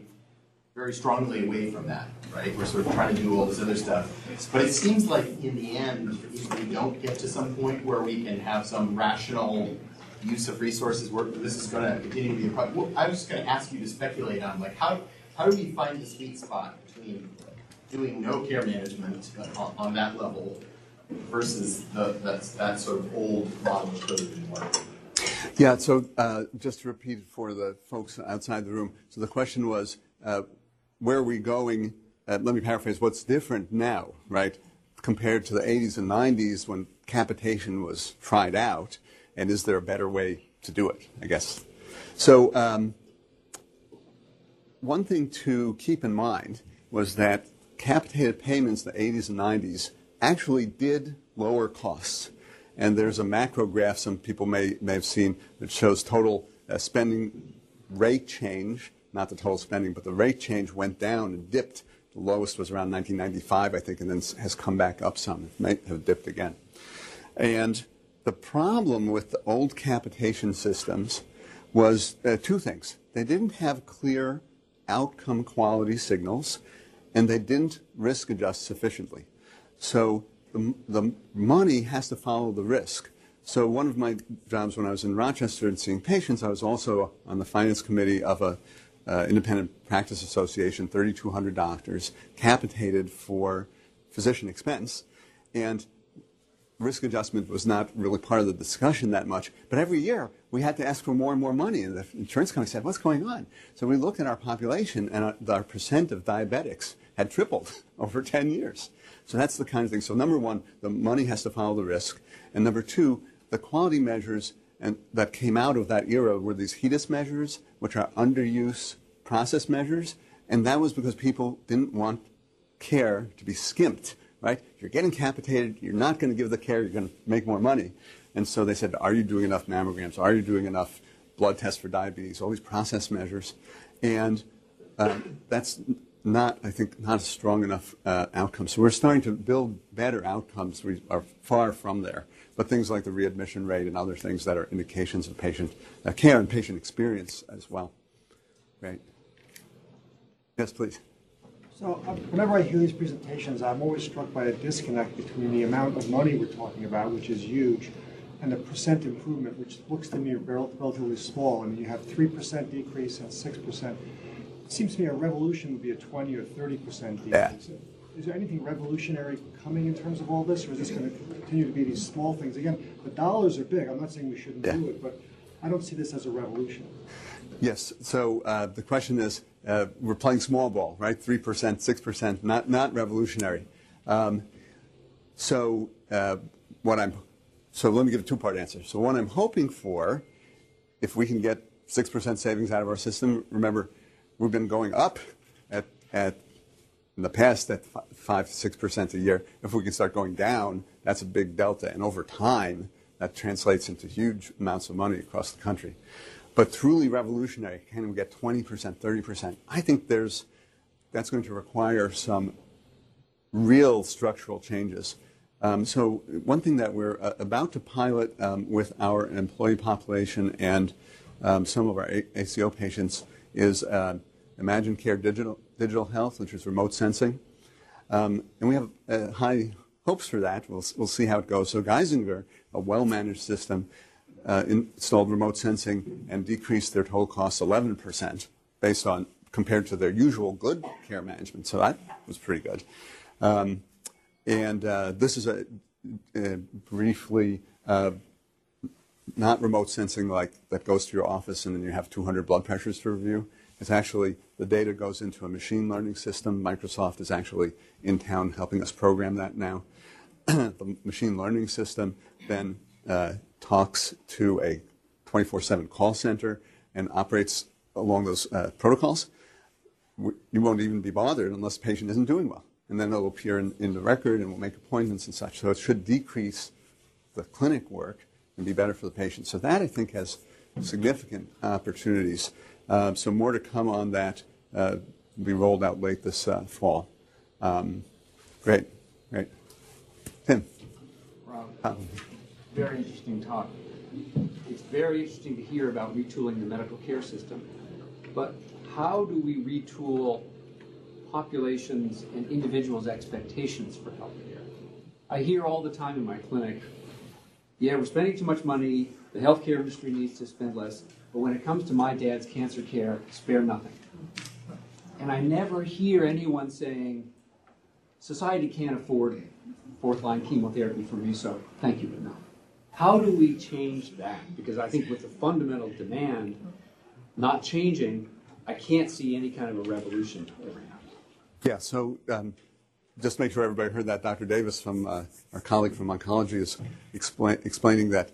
very strongly away from that, right? We're sort of trying to do all this other stuff. But it seems like in the end, if we don't get to some point where we can have some rational use of resources, this is going to continue to be a problem. Well, I was just going to ask you to speculate on, like, how, how do we find the sweet spot between doing no care management on, on that level versus the, that, that sort of old model of coded work. Yeah, so uh, just to repeat for the folks outside the room, so the question was, uh, where are we going? Uh, let me paraphrase, what's different now, right, compared to the 80s and 90s when capitation was tried out, and is there a better way to do it, I guess? So um, one thing to keep in mind was that capitated payments in the 80s and 90s actually did lower costs. And there's a macro graph some people may, may have seen that shows total uh, spending rate change, not the total spending, but the rate change went down and dipped. The lowest was around 1995, I think, and then has come back up some. It may have dipped again. And the problem with the old capitation systems was uh, two things. They didn't have clear outcome quality signals, and they didn't risk adjust sufficiently. So the, the money has to follow the risk. So one of my jobs when I was in Rochester and seeing patients, I was also on the finance committee of a uh, independent practice association, 3,200 doctors, capitated for physician expense, and risk adjustment was not really part of the discussion that much. But every year we had to ask for more and more money, and the insurance company said, "What's going on?" So we looked at our population, and our, our percent of diabetics had tripled over 10 years. So that's the kind of thing. So number one, the money has to follow the risk, and number two, the quality measures and that came out of that era were these HEDIS measures, which are underuse process measures, and that was because people didn't want care to be skimped, right? You're getting capitated, you're not going to give the care, you're going to make more money. And so they said, are you doing enough mammograms? Are you doing enough blood tests for diabetes? All these process measures. And uh, that's not, I think, not a strong enough uh, outcome. So we're starting to build better outcomes. We are far from there but things like the readmission rate and other things that are indications of patient uh, care and patient experience as well. Right. Yes, please. So uh, whenever I hear these presentations, I'm always struck by a disconnect between the amount of money we're talking about, which is huge, and the percent improvement, which looks to me relatively small. I mean, you have 3% decrease and 6%. It seems to me a revolution would be a 20 or 30% decrease. Yeah is there anything revolutionary coming in terms of all this, or is this going to continue to be these small things? Again, the dollars are big. I'm not saying we shouldn't yeah. do it, but I don't see this as a revolution. Yes. So uh, the question is, uh, we're playing small ball, right? Three percent, six percent, not not revolutionary. Um, so uh, what I'm, so let me give a two-part answer. So what I'm hoping for, if we can get six percent savings out of our system, remember, we've been going up at at in the past at five six percent a year. If we can start going down, that's a big delta, and over time, that translates into huge amounts of money across the country. But truly revolutionary, can we get 20 percent, 30 percent? I think there's that's going to require some real structural changes. Um, so one thing that we're uh, about to pilot um, with our employee population and um, some of our ACO patients is uh, Imagine Care Digital digital health, which is remote sensing. Um, and we have uh, high hopes for that. We'll, we'll see how it goes. So Geisinger, a well-managed system, uh, installed remote sensing and decreased their total costs 11% based on compared to their usual good care management. So that was pretty good. Um, and uh, this is a, a briefly uh, not remote sensing like that goes to your office and then you have 200 blood pressures to review. It's actually, the data goes into a machine learning system. Microsoft is actually in town helping us program that now. the machine learning system then uh, talks to a 24 7 call center and operates along those uh, protocols. You won't even be bothered unless the patient isn't doing well. And then it'll appear in, in the record and we'll make appointments and such. So it should decrease the clinic work and be better for the patient. So that, I think, has significant opportunities. Uh, so more to come on that. Uh, be rolled out late this uh, fall. Um, great, great. Tim. Rob, very interesting talk. It's very interesting to hear about retooling the medical care system, but how do we retool populations and individuals' expectations for healthcare? I hear all the time in my clinic, yeah, we're spending too much money, the healthcare industry needs to spend less. But when it comes to my dad's cancer care, spare nothing. And I never hear anyone saying, society can't afford fourth line chemotherapy for me, so thank you, but no. How do we change that? Because I think with the fundamental demand not changing, I can't see any kind of a revolution happen. Yeah, so um, just make sure everybody heard that. Dr. Davis, from uh, our colleague from oncology, is explain, explaining that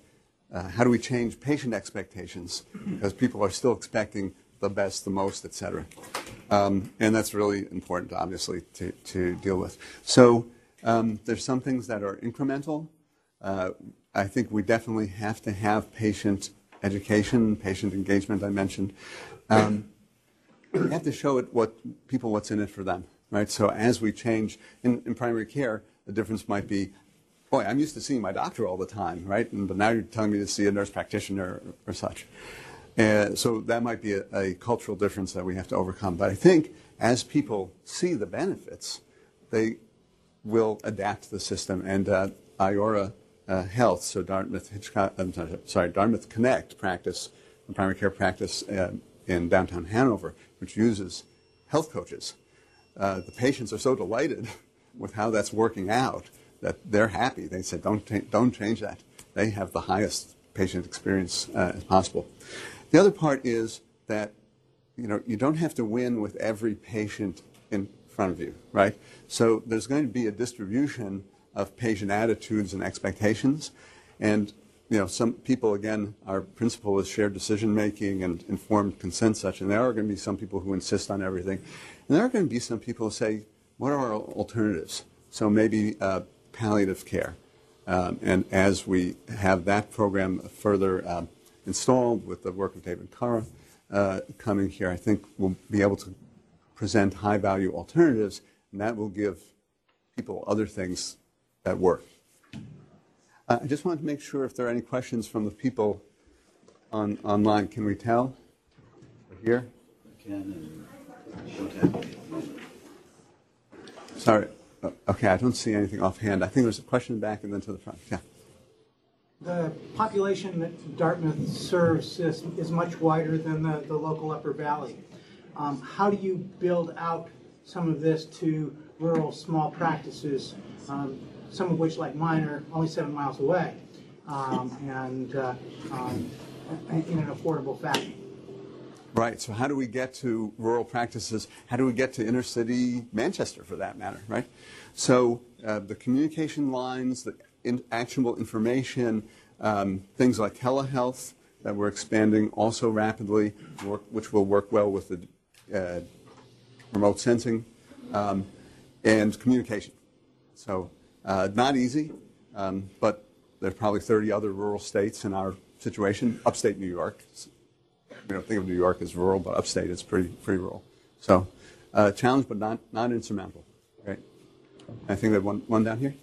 uh, how do we change patient expectations because people are still expecting the best, the most, et cetera. Um, and that's really important, obviously, to, to deal with. So um, there's some things that are incremental, Uh, I think we definitely have to have patient education, patient engagement. I mentioned. Um, we have to show it what people what's in it for them, right? So as we change in, in primary care, the difference might be, boy, I'm used to seeing my doctor all the time, right? And, but now you're telling me to see a nurse practitioner or, or such. Uh, so that might be a, a, cultural difference that we have to overcome. But I think as people see the benefits, they will adapt the system. And uh, Iora uh, Health, so Dartmouth Hitchcock, I'm sorry, Dartmouth Connect practice, a primary care practice uh, in downtown Hanover, which uses health coaches. Uh, the patients are so delighted with how that's working out that they're happy. They said, don't, don't change that. They have the highest patient experience uh, as possible. The other part is that you know you don't have to win with every patient in front of you, right? So there's going to be a distribution of patient attitudes and expectations, and you know some people again our principle is shared decision making and informed consent such, and there are going to be some people who insist on everything, and there are going to be some people who say, what are our alternatives? So maybe uh, palliative care, um, and as we have that program further. Um, installed with the work of David Carr uh, coming here, I think we'll be able to present high value alternatives, and that will give people other things that work. Uh, I just wanted to make sure if there are any questions from the people on online. Can we tell? We're here. Sorry. Uh, okay, I don't see anything offhand. I think there's a question back and then to the front. Yeah. The population that Dartmouth serves is, is much wider than the, the local Upper Valley. Um, how do you build out some of this to rural small practices, um, some of which, like mine, are only seven miles away, um, and uh, um, in an affordable fashion? Right. So, how do we get to rural practices? How do we get to inner city Manchester, for that matter? Right. So, uh, the communication lines, the in actionable information, um, things like telehealth that we're expanding also rapidly, work, which will work well with the uh, remote sensing, um, and communication. So uh, not easy, um, but there's probably 30 other rural states in our situation. Upstate New York, we don't think of New York as rural, but upstate is pretty pretty rural. So uh, challenge, but not not insurmountable. I think that one one down here.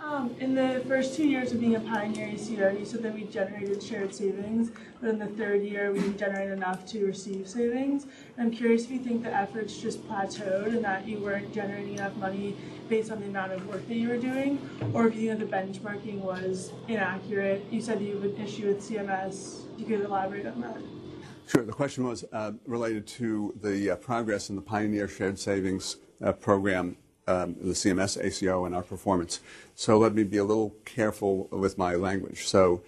Um, in the first two years of being a pioneer you said that we generated shared savings, but in the third year we didn't generate enough to receive savings. And I'm curious if you think the efforts just plateaued and that you weren't generating enough money based on the amount of work that you were doing, or if you think that the benchmarking was inaccurate. You said you have an issue with CMS. You could elaborate on that. Sure. The question was uh, related to the uh, progress in the Pioneer Shared Savings uh, program um, the CMS ACO and our performance. So let me be a little careful with my language. So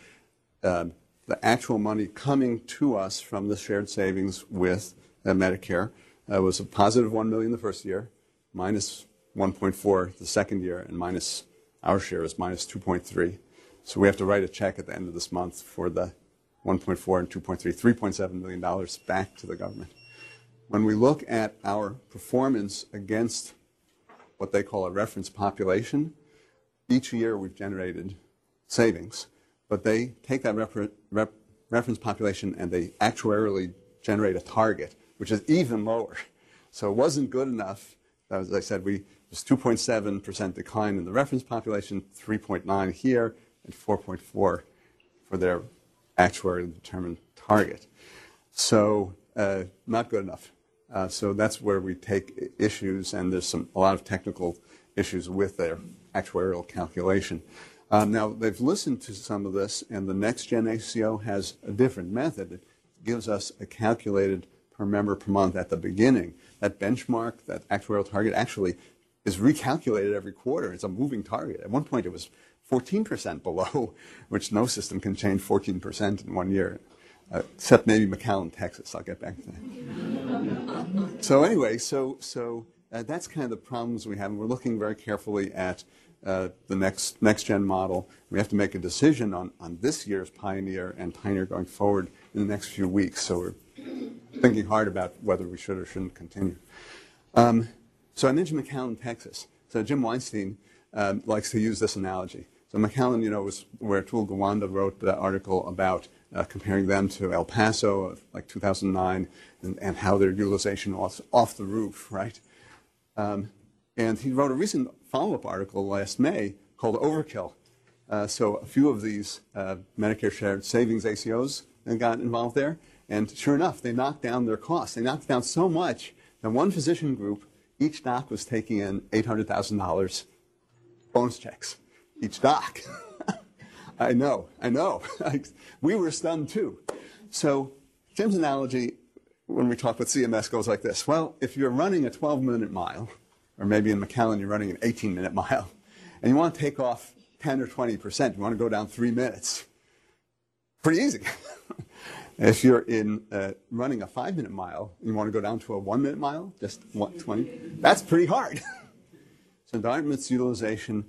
um, the actual money coming to us from the shared savings with uh, Medicare uh, was a positive 1 million the first year, minus 1.4 the second year, and minus our share is minus 2.3. So we have to write a check at the end of this month for the 1.4 and 2.3, 3.7 million dollars back to the government. When we look at our performance against what they call a reference population. Each year we've generated savings, but they take that refer reference population and they actuarially generate a target, which is even lower. So it wasn't good enough. As I said, we was 2.7% decline in the reference population, 3.9 here, and 4.4 for their actuarially determined target. So uh, not good enough. Uh, so that's where we take issues, and there's some a lot of technical issues with their actuarial calculation. Um, now they've listened to some of this, and the next gen ACO has a different method. It gives us a calculated per member per month at the beginning. That benchmark, that actuarial target, actually is recalculated every quarter. It's a moving target. At one point, it was 14% below, which no system can change 14% in one year uh, except maybe McAllen, Texas. I'll get back to that. so anyway, so so uh, that's kind of the problems we have, and we're looking very carefully at uh, the next next gen model. We have to make a decision on on this year's Pioneer and Pioneer going forward in the next few weeks. So we're thinking hard about whether we should or shouldn't continue. Um, so I mentioned McAllen, Texas. So Jim Weinstein um, likes to use this analogy. So McAllen, you know, was where Atul Gawande wrote the article about uh, comparing them to El Paso like 2009 and, and how their utilization was off the roof, right? Um, and he wrote a recent follow-up article last May called Overkill. Uh, so a few of these uh, Medicare shared savings ACOs got involved there, and sure enough, they knocked down their costs. They knocked down so much that one physician group, each doc was taking in $800,000 bonus checks. Each doc. I know, I know. we were stunned too. So Jim's analogy when we talk with CMS goes like this. Well, if you're running a 12-minute mile, or maybe in McAllen you're running an 18-minute mile, and you want to take off 10 or 20 percent, you want to go down three minutes. Pretty easy. if you're in uh, running a five-minute mile, you want to go down to a one-minute mile, just 20. That's pretty hard. so Dartmouth's utilization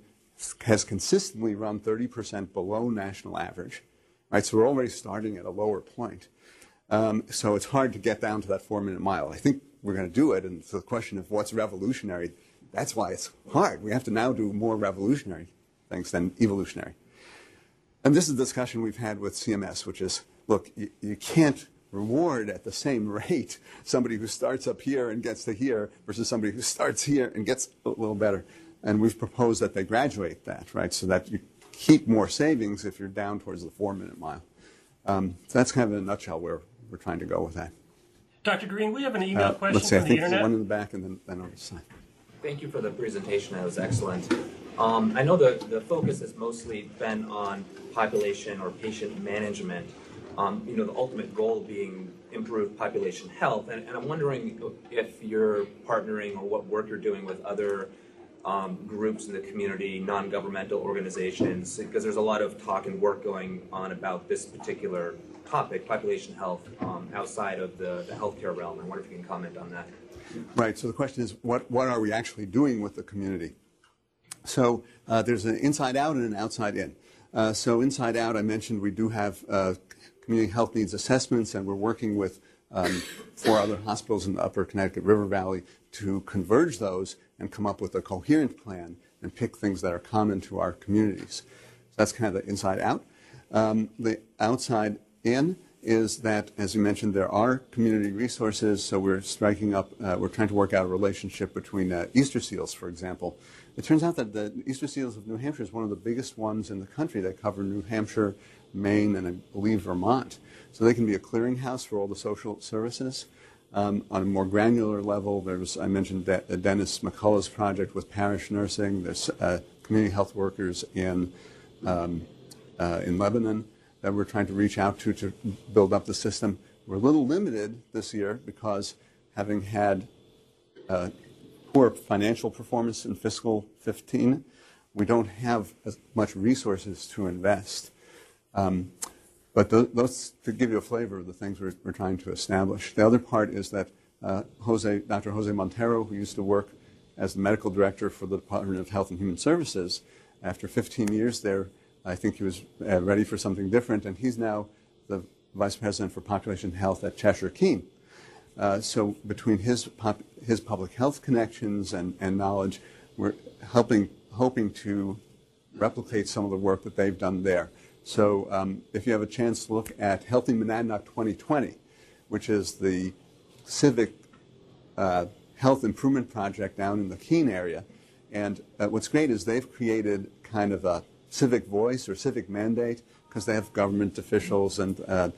has consistently run 30% below national average. Right, so we're already starting at a lower point. Um, so it's hard to get down to that four-minute mile. I think we're going to do it, and so the question of what's revolutionary, that's why it's hard. We have to now do more revolutionary things than evolutionary. And this is a discussion we've had with CMS, which is, look, you, you can't reward at the same rate somebody who starts up here and gets to here versus somebody who starts here and gets a little better. And we've proposed that they graduate that, right, so that you keep more savings if you're down towards the four-minute mile. Um, so that's kind of in a nutshell where we're trying to go with that. Dr. Greene, we have an email Uh, question let's see, I from the think there's internet. one in the back and then, then over the side. Thank you for the presentation. That was excellent. Um, I know the, the focus has mostly been on population or patient management. Um, you know, the ultimate goal being improved population health. And, and I'm wondering if you're partnering or what work you're doing with other um, groups in the community, non-governmental organizations, because there's a lot of talk and work going on about this particular topic, population health, um, outside of the, the healthcare realm. I wonder if you can comment on that. Right. So the question is, what, what are we actually doing with the community? So uh, there's an inside out and an outside in. Uh, so inside out, I mentioned we do have uh, community health needs assessments, and we're working with um, four other hospitals in the Upper Connecticut River Valley to converge those and come up with a coherent plan and pick things that are common to our communities. So that's kind of the inside out. Um, the outside in is that, as you mentioned, there are community resources. So we're striking up, uh, we're trying to work out a relationship between uh, Easter seals, for example. It turns out that the Easter seals of New Hampshire is one of the biggest ones in the country. that cover New Hampshire, Maine, and I believe Vermont. So they can be a clearinghouse for all the social services. Um, on a more granular level, there's, I mentioned De- Dennis McCullough's project with parish nursing. There's uh, community health workers in, um, uh, in Lebanon that we're trying to reach out to to build up the system. We're a little limited this year because having had uh, poor financial performance in fiscal 15, we don't have as much resources to invest. Um, but those, to give you a flavor of the things we're, we're trying to establish. The other part is that uh, Jose, Dr. Jose Montero, who used to work as the medical director for the Department of Health and Human Services, after 15 years there, I think he was uh, ready for something different, and he's now the vice president for population health at Cheshire Keene. Uh, so between his pop, his public health connections and, and knowledge, we're helping hoping to replicate some of the work that they've done there. So um, if you have a chance to look at Healthy Monadnock 2020, which is the civic uh, health improvement project down in the Keene area, and uh, what's great is they've created kind of a civic voice or civic mandate because they have government officials and uh,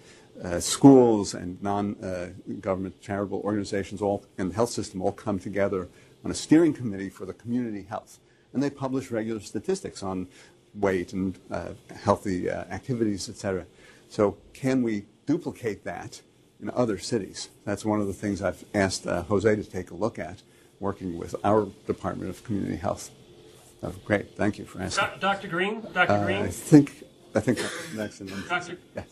uh, schools and non-government charitable organizations all in the health system all come together on a steering committee for the community health. And they publish regular statistics on weight and uh, healthy uh, activities, et cetera. So can we duplicate that in other cities? That's one of the things I've asked uh, Jose to take a look at, working with our Department of Community Health. Oh, great, thank you for asking. Do- Dr. Greene, Dr. Uh, I Greene, think, I think that's next. And then, Dr. yes.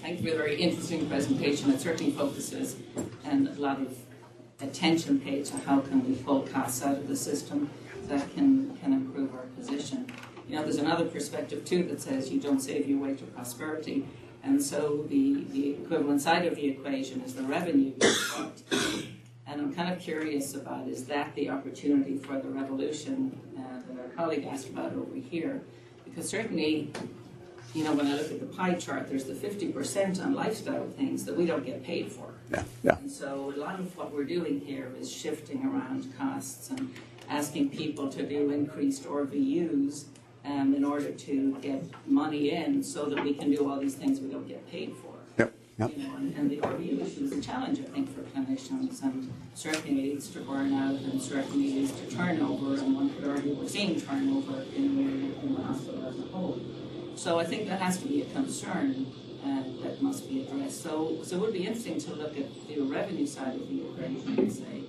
Thank you for a very interesting presentation. It certainly focuses and a lot of attention paid to how can we pull costs out of the system that can, can improve our position. You know, there's another perspective too that says you don't save your way to prosperity. And so the, the equivalent side of the equation is the revenue. And I'm kind of curious about is that the opportunity for the revolution uh, that our colleague asked about over here? Because certainly, you know, when I look at the pie chart, there's the 50% on lifestyle things that we don't get paid for. Yeah, yeah. And so a lot of what we're doing here is shifting around costs and asking people to do increased RVUs um, in order to get money in so that we can do all these things we don't get paid for. Yep, yep. You know, and, and the RVU issue is a challenge, I think, for clinicians, and certainly leads to burnout, and certainly leads to turnover, and one could argue we're seeing turnover in the, in the hospital as a whole. So I think that has to be a concern uh, that must be addressed. So, so it would be interesting to look at the revenue side of the equation and say,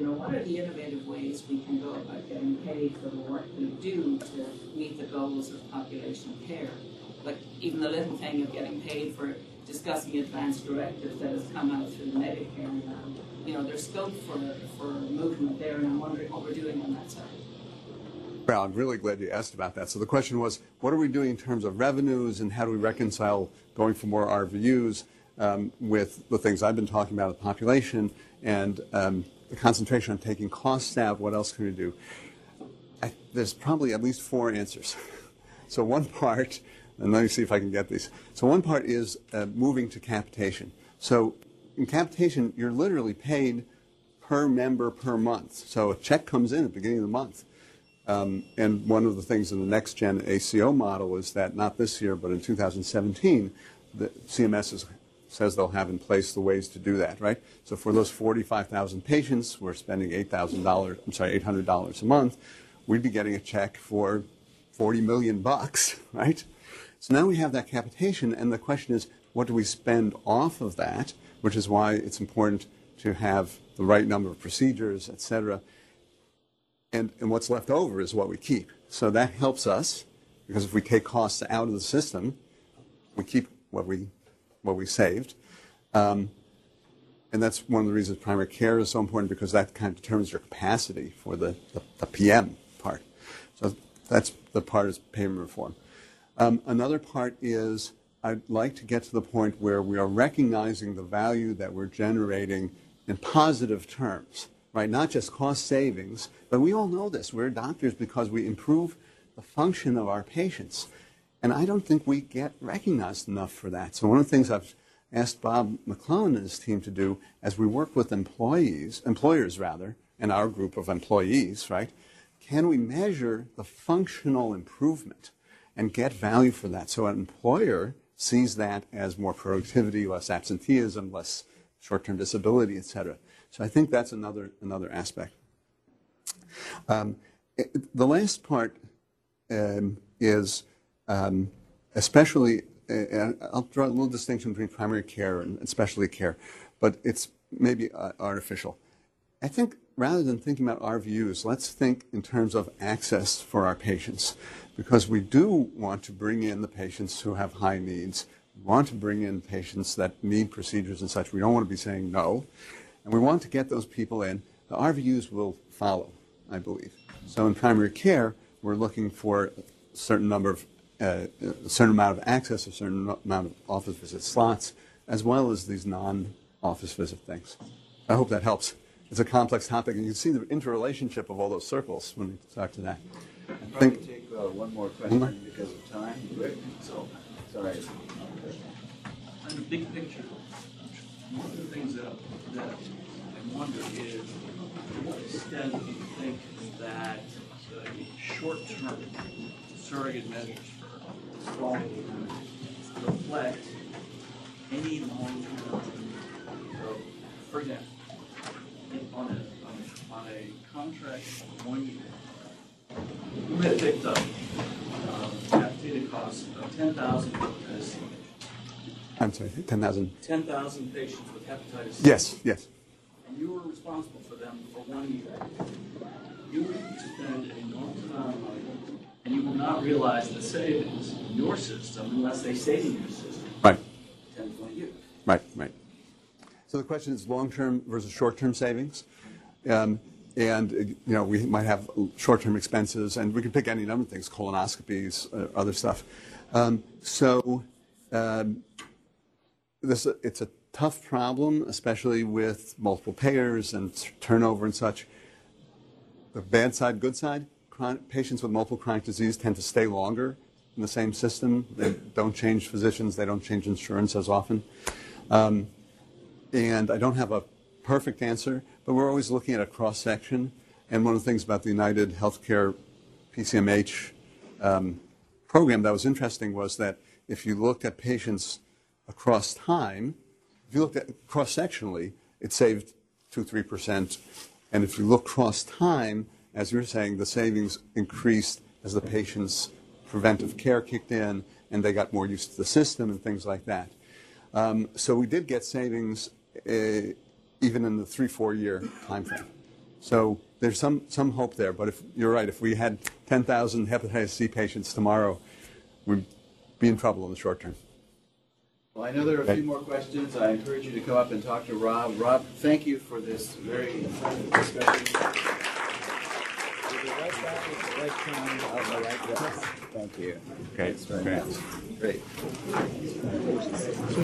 you know, what are the innovative ways we can go about getting paid for the work we do to meet the goals of population care? Like even the little thing of getting paid for discussing advanced directives that has come out through the Medicare now. You know, there's scope for, for movement there, and I'm wondering what we're doing on that side. Well, I'm really glad you asked about that. So the question was, what are we doing in terms of revenues and how do we reconcile going for more RVUs um, with the things I've been talking about, the population and um, concentration on taking costs out? What else can we do? I, there's probably at least four answers. so one part, and let me see if I can get these. So one part is uh, moving to capitation. So in capitation, you're literally paid per member per month. So a check comes in at the beginning of the month. Um, and one of the things in the next gen ACO model is that not this year, but in 2017, the CMS is, says they'll have in place the ways to do that, right? So for those 45,000 patients, we're spending $8,000, I'm sorry, $800 a month. We'd be getting a check for 40 million bucks, right? So now we have that capitation, and the question is, what do we spend off of that? Which is why it's important to have the right number of procedures, et cetera and, and what's left over is what we keep. So that helps us because if we take costs out of the system, we keep what we what we saved. Um, and that's one of the reasons primary care is so important because that kind of determines your capacity for the, the, the PM part. So that's the part is payment reform. Um, another part is I'd like to get to the point where we are recognizing the value that we're generating in positive terms right? Not just cost savings, but we all know this. We're doctors because we improve the function of our patients. And I don't think we get recognized enough for that. So one of the things I've asked Bob McLellan and his team to do as we work with employees, employers rather, and our group of employees, right? Can we measure the functional improvement and get value for that? So an employer sees that as more productivity, less absenteeism, less short-term disability, et cetera. So I think that's another, another aspect. Um, it, the last part um, is um, especially, uh, I'll draw a little distinction between primary care and specialty care, but it's maybe uh, artificial. I think rather than thinking about RVUs, let's think in terms of access for our patients, because we do want to bring in the patients who have high needs. We want to bring in patients that need procedures and such. We don't want to be saying no. And we want to get those people in. The RVUs will follow, I believe. So in primary care, we're looking for a certain number of, uh, a certain amount of access, a certain amount of office visit slots, as well as these non-office visit things. I hope that helps. It's a complex topic, and you can see the interrelationship of all those circles when we talk to that. I think take uh, one more question because of time. So, sorry. On the big picture, one of the things that, that I wonder is, to what extent do you think that the short-term surrogate measures for quality reflect any long-term, so, for example, on a, on a, on a contract of one year, you had picked up um, capitated costs of ten thousand as I'm sorry, 10,000. 10,000 patients with hepatitis C. Yes, yes. And you were responsible for them for one year. You would spend an enormous amount of money, and you will not realize the savings in your system unless they stay in your system. Right. 10, 20 years. Right, right. So the question is long-term versus short-term savings. Um, and, uh, you know, we might have short-term expenses, and we can pick any number of things, colonoscopies, uh, other stuff. Um, so um, this it's a tough problem, especially with multiple payers and turnover and such. The bad side, good side, chron- patients with multiple chronic disease tend to stay longer in the same system. They don't change physicians, they don't change insurance as often. Um, and I don't have a perfect answer, but we're always looking at a cross section. And one of the things about the United Healthcare PCMH um, program that was interesting was that if you looked at patients across time, if you looked at cross sectionally, it saved two, three percent. And if you look cross time, as you were saying, the savings increased as the patient's preventive care kicked in and they got more used to the system and things like that. Um, so we did get savings uh, even in the three, four year time frame. So there's some, some hope there. But if you're right, if we had 10,000 hepatitis C patients tomorrow, we'd be in trouble in the short term. Well, I know there are a few more questions. I encourage you to come up and talk to Rob. Rob, thank you for this very informative discussion. We'll be right back at the right time. I'll be right back. Thank you. Okay, great. Great.